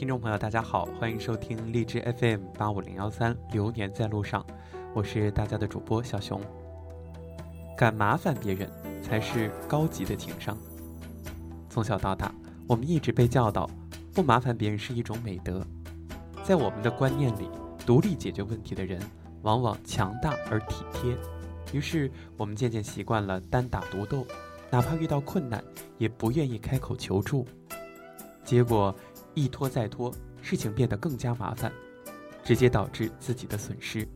听众朋友，大家好，欢迎收听荔枝 FM 八五零幺三《流年在路上》，我是大家的主播小熊。敢麻烦别人，才是高级的情商。从小到大，我们一直被教导，不麻烦别人是一种美德。在我们的观念里，独立解决问题的人，往往强大而体贴。于是，我们渐渐习惯了单打独斗，哪怕遇到困难，也不愿意开口求助。结果。一拖再拖，事情变得更加麻烦，直接导致自己的损失。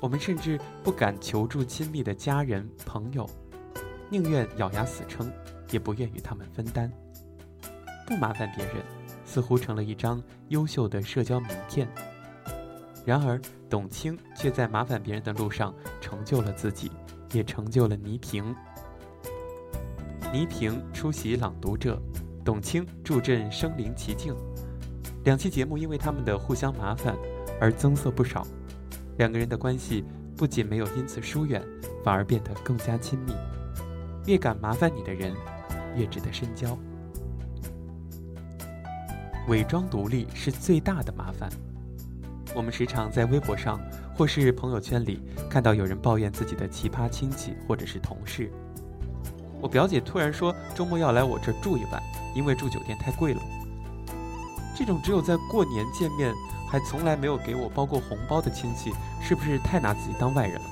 我们甚至不敢求助亲密的家人朋友，宁愿咬牙死撑，也不愿与他们分担。不麻烦别人，似乎成了一张优秀的社交名片。然而，董卿却在麻烦别人的路上成就了自己，也成就了倪萍。倪萍出席《朗读者》。董卿助阵身临其境，两期节目因为他们的互相麻烦而增色不少。两个人的关系不仅没有因此疏远，反而变得更加亲密。越敢麻烦你的人，越值得深交。伪装独立是最大的麻烦。我们时常在微博上或是朋友圈里看到有人抱怨自己的奇葩亲戚或者是同事。我表姐突然说周末要来我这儿住一晚。因为住酒店太贵了，这种只有在过年见面，还从来没有给我包过红包的亲戚，是不是太拿自己当外人了？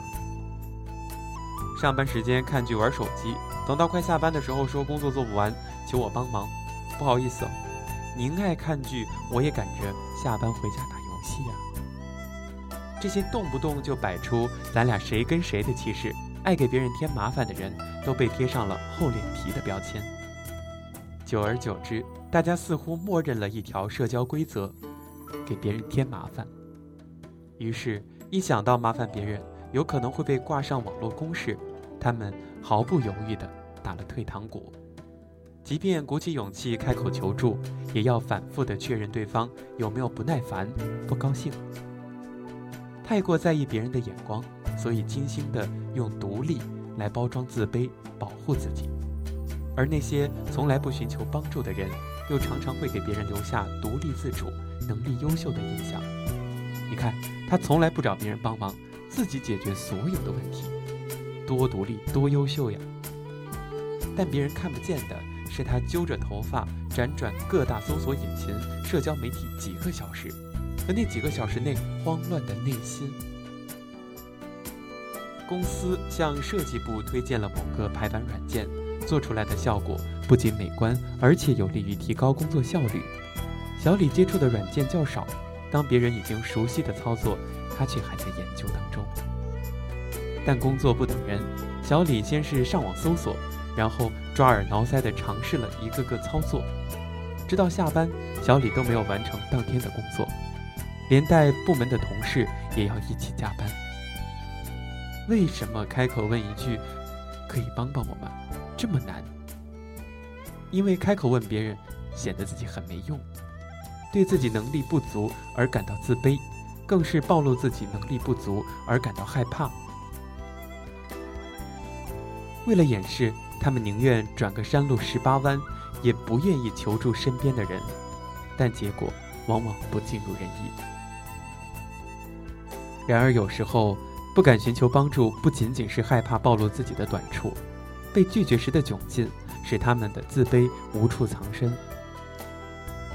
上班时间看剧玩手机，等到快下班的时候说工作做不完，求我帮忙。不好意思，您爱看剧，我也赶着下班回家打游戏呀。这些动不动就摆出咱俩谁跟谁的气势，爱给别人添麻烦的人，都被贴上了厚脸皮的标签。久而久之，大家似乎默认了一条社交规则：给别人添麻烦。于是，一想到麻烦别人有可能会被挂上网络公势，他们毫不犹豫地打了退堂鼓。即便鼓起勇气开口求助，也要反复地确认对方有没有不耐烦、不高兴。太过在意别人的眼光，所以精心地用独立来包装自卑，保护自己。而那些从来不寻求帮助的人，又常常会给别人留下独立自主、能力优秀的印象。你看，他从来不找别人帮忙，自己解决所有的问题，多独立、多优秀呀！但别人看不见的是，他揪着头发辗转各大搜索引擎、社交媒体几个小时，和那几个小时内慌乱的内心。公司向设计部推荐了某个排版软件。做出来的效果不仅美观，而且有利于提高工作效率。小李接触的软件较少，当别人已经熟悉的操作，他却还在研究当中。但工作不等人，小李先是上网搜索，然后抓耳挠腮地尝试了一个个操作，直到下班，小李都没有完成当天的工作，连带部门的同事也要一起加班。为什么开口问一句，可以帮帮我吗？这么难，因为开口问别人，显得自己很没用，对自己能力不足而感到自卑，更是暴露自己能力不足而感到害怕。为了掩饰，他们宁愿转个山路十八弯，也不愿意求助身边的人，但结果往往不尽如人意。然而，有时候不敢寻求帮助，不仅仅是害怕暴露自己的短处。被拒绝时的窘境，使他们的自卑无处藏身。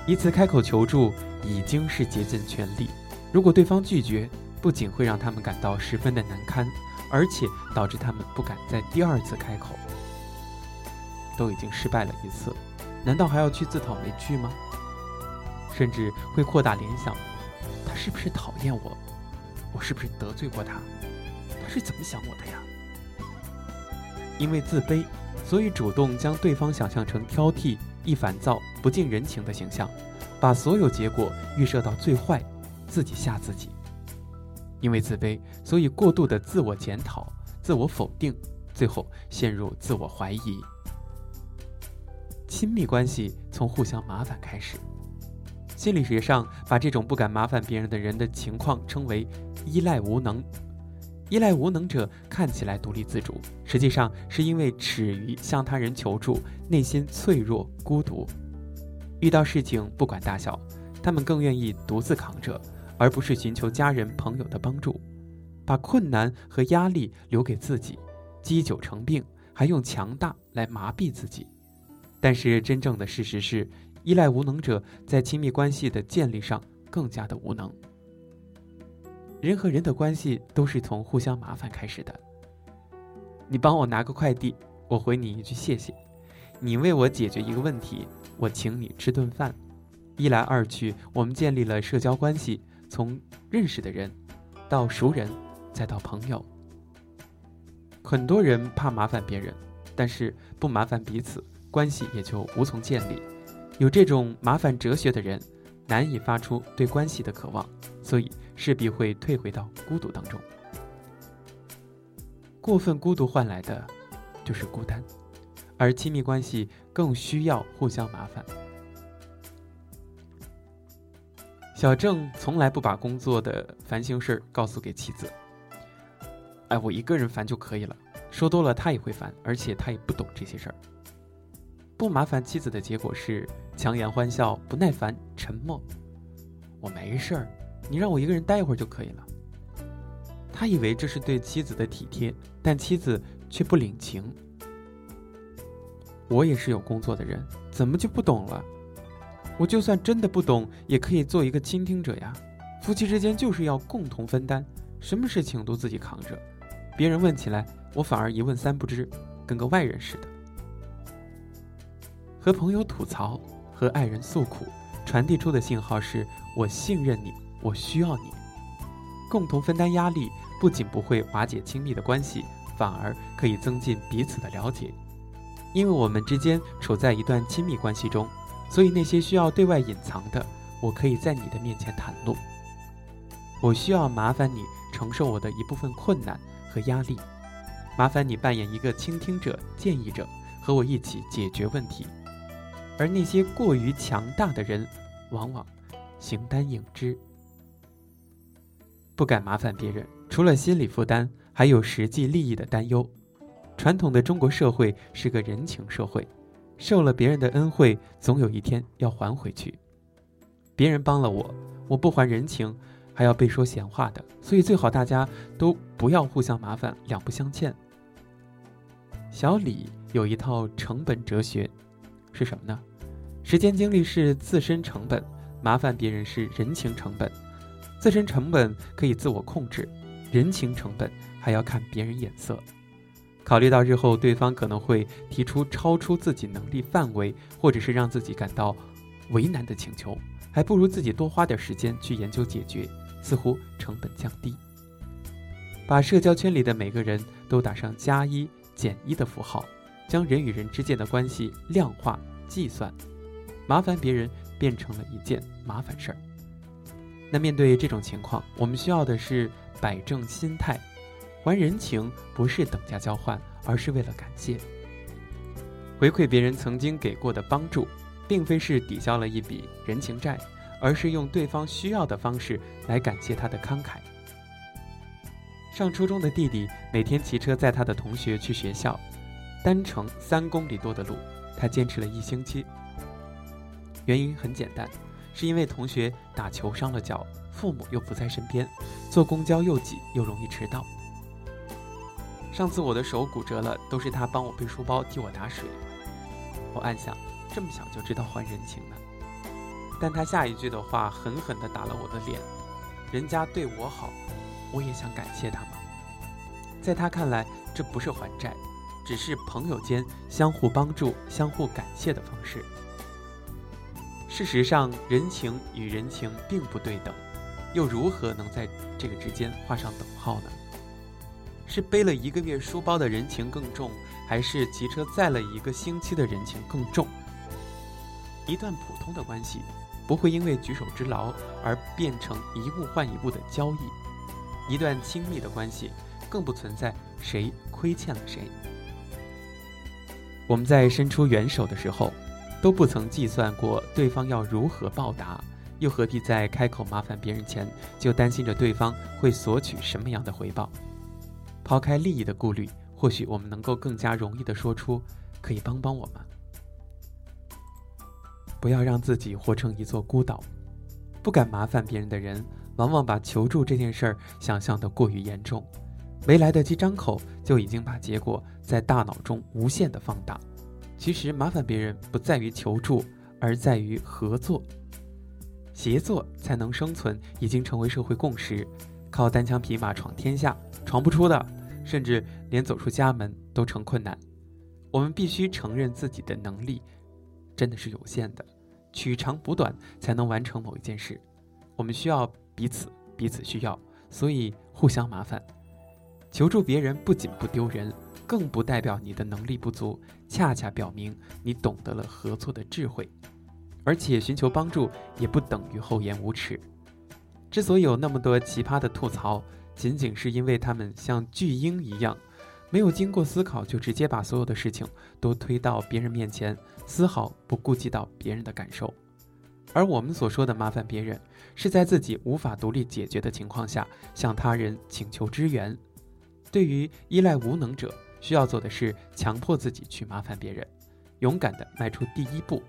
一次开口求助已经是竭尽全力，如果对方拒绝，不仅会让他们感到十分的难堪，而且导致他们不敢再第二次开口。都已经失败了一次，难道还要去自讨没趣吗？甚至会扩大联想：他是不是讨厌我？我是不是得罪过他？是怎么想我的呀？因为自卑，所以主动将对方想象成挑剔、易烦躁、不近人情的形象，把所有结果预设到最坏，自己吓自己。因为自卑，所以过度的自我检讨、自我否定，最后陷入自我怀疑。亲密关系从互相麻烦开始，心理学上把这种不敢麻烦别人的人的情况称为依赖无能。依赖无能者看起来独立自主，实际上是因为耻于向他人求助，内心脆弱孤独。遇到事情不管大小，他们更愿意独自扛着，而不是寻求家人朋友的帮助，把困难和压力留给自己，积久成病，还用强大来麻痹自己。但是真正的事实是，依赖无能者在亲密关系的建立上更加的无能。人和人的关系都是从互相麻烦开始的。你帮我拿个快递，我回你一句谢谢；你为我解决一个问题。我请你吃顿饭，一来二去，我们建立了社交关系，从认识的人到熟人，再到朋友。很多人怕麻烦别人，但是不麻烦彼此，关系也就无从建立。有这种麻烦哲学的人，难以发出对关系的渴望，所以势必会退回到孤独当中。过分孤独换来的，就是孤单。而亲密关系更需要互相麻烦。小郑从来不把工作的烦心事儿告诉给妻子。哎，我一个人烦就可以了，说多了他也会烦，而且他也不懂这些事儿。不麻烦妻子的结果是强颜欢笑、不耐烦、沉默。我没事儿，你让我一个人待一会儿就可以了。他以为这是对妻子的体贴，但妻子却不领情。我也是有工作的人，怎么就不懂了？我就算真的不懂，也可以做一个倾听者呀。夫妻之间就是要共同分担，什么事情都自己扛着，别人问起来，我反而一问三不知，跟个外人似的。和朋友吐槽，和爱人诉苦，传递出的信号是我信任你，我需要你。共同分担压力，不仅不会瓦解亲密的关系，反而可以增进彼此的了解。因为我们之间处在一段亲密关系中，所以那些需要对外隐藏的，我可以在你的面前袒露。我需要麻烦你承受我的一部分困难和压力，麻烦你扮演一个倾听者、建议者，和我一起解决问题。而那些过于强大的人，往往形单影只，不敢麻烦别人，除了心理负担，还有实际利益的担忧。传统的中国社会是个人情社会，受了别人的恩惠，总有一天要还回去。别人帮了我，我不还人情，还要被说闲话的。所以最好大家都不要互相麻烦，两不相欠。小李有一套成本哲学，是什么呢？时间精力是自身成本，麻烦别人是人情成本。自身成本可以自我控制，人情成本还要看别人眼色。考虑到日后对方可能会提出超出自己能力范围，或者是让自己感到为难的请求，还不如自己多花点时间去研究解决，似乎成本降低。把社交圈里的每个人都打上加一减一的符号，将人与人之间的关系量化计算，麻烦别人变成了一件麻烦事儿。那面对这种情况，我们需要的是摆正心态。还人情不是等价交换，而是为了感谢。回馈别人曾经给过的帮助，并非是抵消了一笔人情债，而是用对方需要的方式来感谢他的慷慨。上初中的弟弟每天骑车载他的同学去学校，单程三公里多的路，他坚持了一星期。原因很简单，是因为同学打球伤了脚，父母又不在身边，坐公交又挤又容易迟到。上次我的手骨折了，都是他帮我背书包、替我打水。我暗想，这么小就知道还人情呢。但他下一句的话狠狠地打了我的脸。人家对我好，我也想感谢他吗？在他看来，这不是还债，只是朋友间相互帮助、相互感谢的方式。事实上，人情与人情并不对等，又如何能在这个之间画上等号呢？是背了一个月书包的人情更重，还是骑车载了一个星期的人情更重？一段普通的关系，不会因为举手之劳而变成一物换一物的交易；一段亲密的关系，更不存在谁亏欠了谁。我们在伸出援手的时候，都不曾计算过对方要如何报答，又何必在开口麻烦别人前，就担心着对方会索取什么样的回报？抛开利益的顾虑，或许我们能够更加容易地说出：“可以帮帮我吗？”不要让自己活成一座孤岛。不敢麻烦别人的人，往往把求助这件事儿想象的过于严重，没来得及张口，就已经把结果在大脑中无限的放大。其实麻烦别人不在于求助，而在于合作。协作才能生存，已经成为社会共识。靠单枪匹马闯天下，闯不出的，甚至连走出家门都成困难。我们必须承认自己的能力真的是有限的，取长补短才能完成某一件事。我们需要彼此，彼此需要，所以互相麻烦。求助别人不仅不丢人，更不代表你的能力不足，恰恰表明你懂得了合作的智慧。而且寻求帮助也不等于厚颜无耻。之所以有那么多奇葩的吐槽，仅仅是因为他们像巨婴一样，没有经过思考就直接把所有的事情都推到别人面前，丝毫不顾及到别人的感受。而我们所说的麻烦别人，是在自己无法独立解决的情况下，向他人请求支援。对于依赖无能者，需要做的是强迫自己去麻烦别人，勇敢地迈出第一步。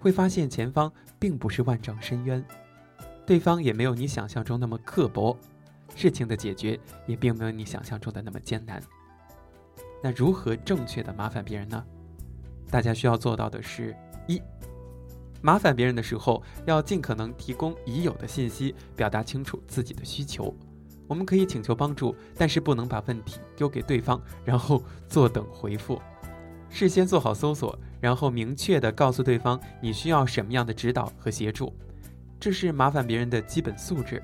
会发现前方并不是万丈深渊，对方也没有你想象中那么刻薄，事情的解决也并没有你想象中的那么艰难。那如何正确的麻烦别人呢？大家需要做到的是：一、麻烦别人的时候要尽可能提供已有的信息，表达清楚自己的需求。我们可以请求帮助，但是不能把问题丢给对方，然后坐等回复。事先做好搜索。然后明确的告诉对方你需要什么样的指导和协助，这是麻烦别人的基本素质。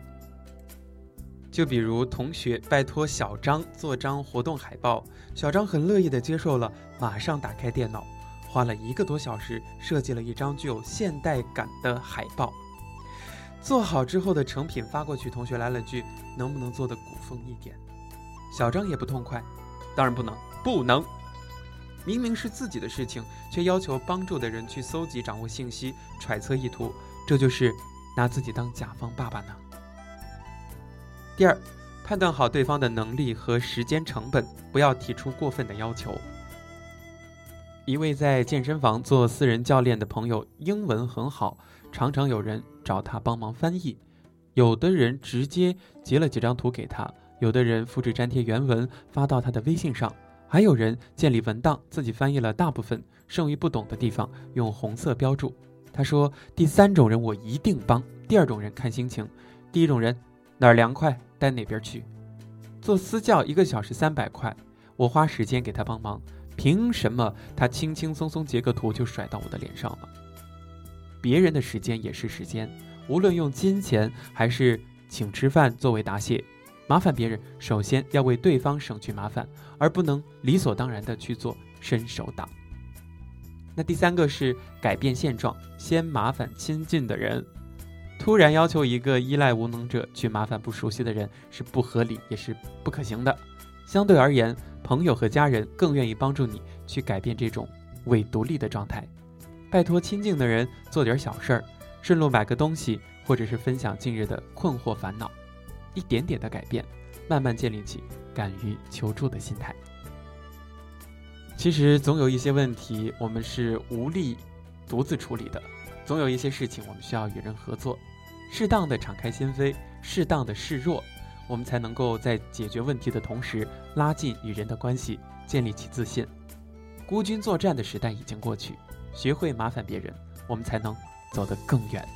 就比如同学拜托小张做张活动海报，小张很乐意的接受了，马上打开电脑，花了一个多小时设计了一张具有现代感的海报。做好之后的成品发过去，同学来了句：“能不能做的古风一点？”小张也不痛快，当然不能，不能。明明是自己的事情，却要求帮助的人去搜集、掌握信息、揣测意图，这就是拿自己当甲方爸爸呢。第二，判断好对方的能力和时间成本，不要提出过分的要求。一位在健身房做私人教练的朋友，英文很好，常常有人找他帮忙翻译。有的人直接截了几张图给他，有的人复制粘贴原文发到他的微信上。还有人建立文档，自己翻译了大部分，剩余不懂的地方用红色标注。他说：“第三种人我一定帮，第二种人看心情。第一种人哪儿凉快待哪边去。做私教一个小时三百块，我花时间给他帮忙，凭什么他轻轻松松截个图就甩到我的脸上了？别人的时间也是时间，无论用金钱还是请吃饭作为答谢。”麻烦别人，首先要为对方省去麻烦，而不能理所当然的去做伸手党。那第三个是改变现状，先麻烦亲近的人。突然要求一个依赖无能者去麻烦不熟悉的人，是不合理也是不可行的。相对而言，朋友和家人更愿意帮助你去改变这种伪独立的状态。拜托亲近的人做点小事儿，顺路买个东西，或者是分享近日的困惑烦恼。一点点的改变，慢慢建立起敢于求助的心态。其实总有一些问题我们是无力独自处理的，总有一些事情我们需要与人合作，适当的敞开心扉，适当的示弱，我们才能够在解决问题的同时拉近与人的关系，建立起自信。孤军作战的时代已经过去，学会麻烦别人，我们才能走得更远。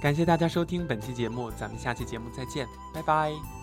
感谢大家收听本期节目，咱们下期节目再见，拜拜。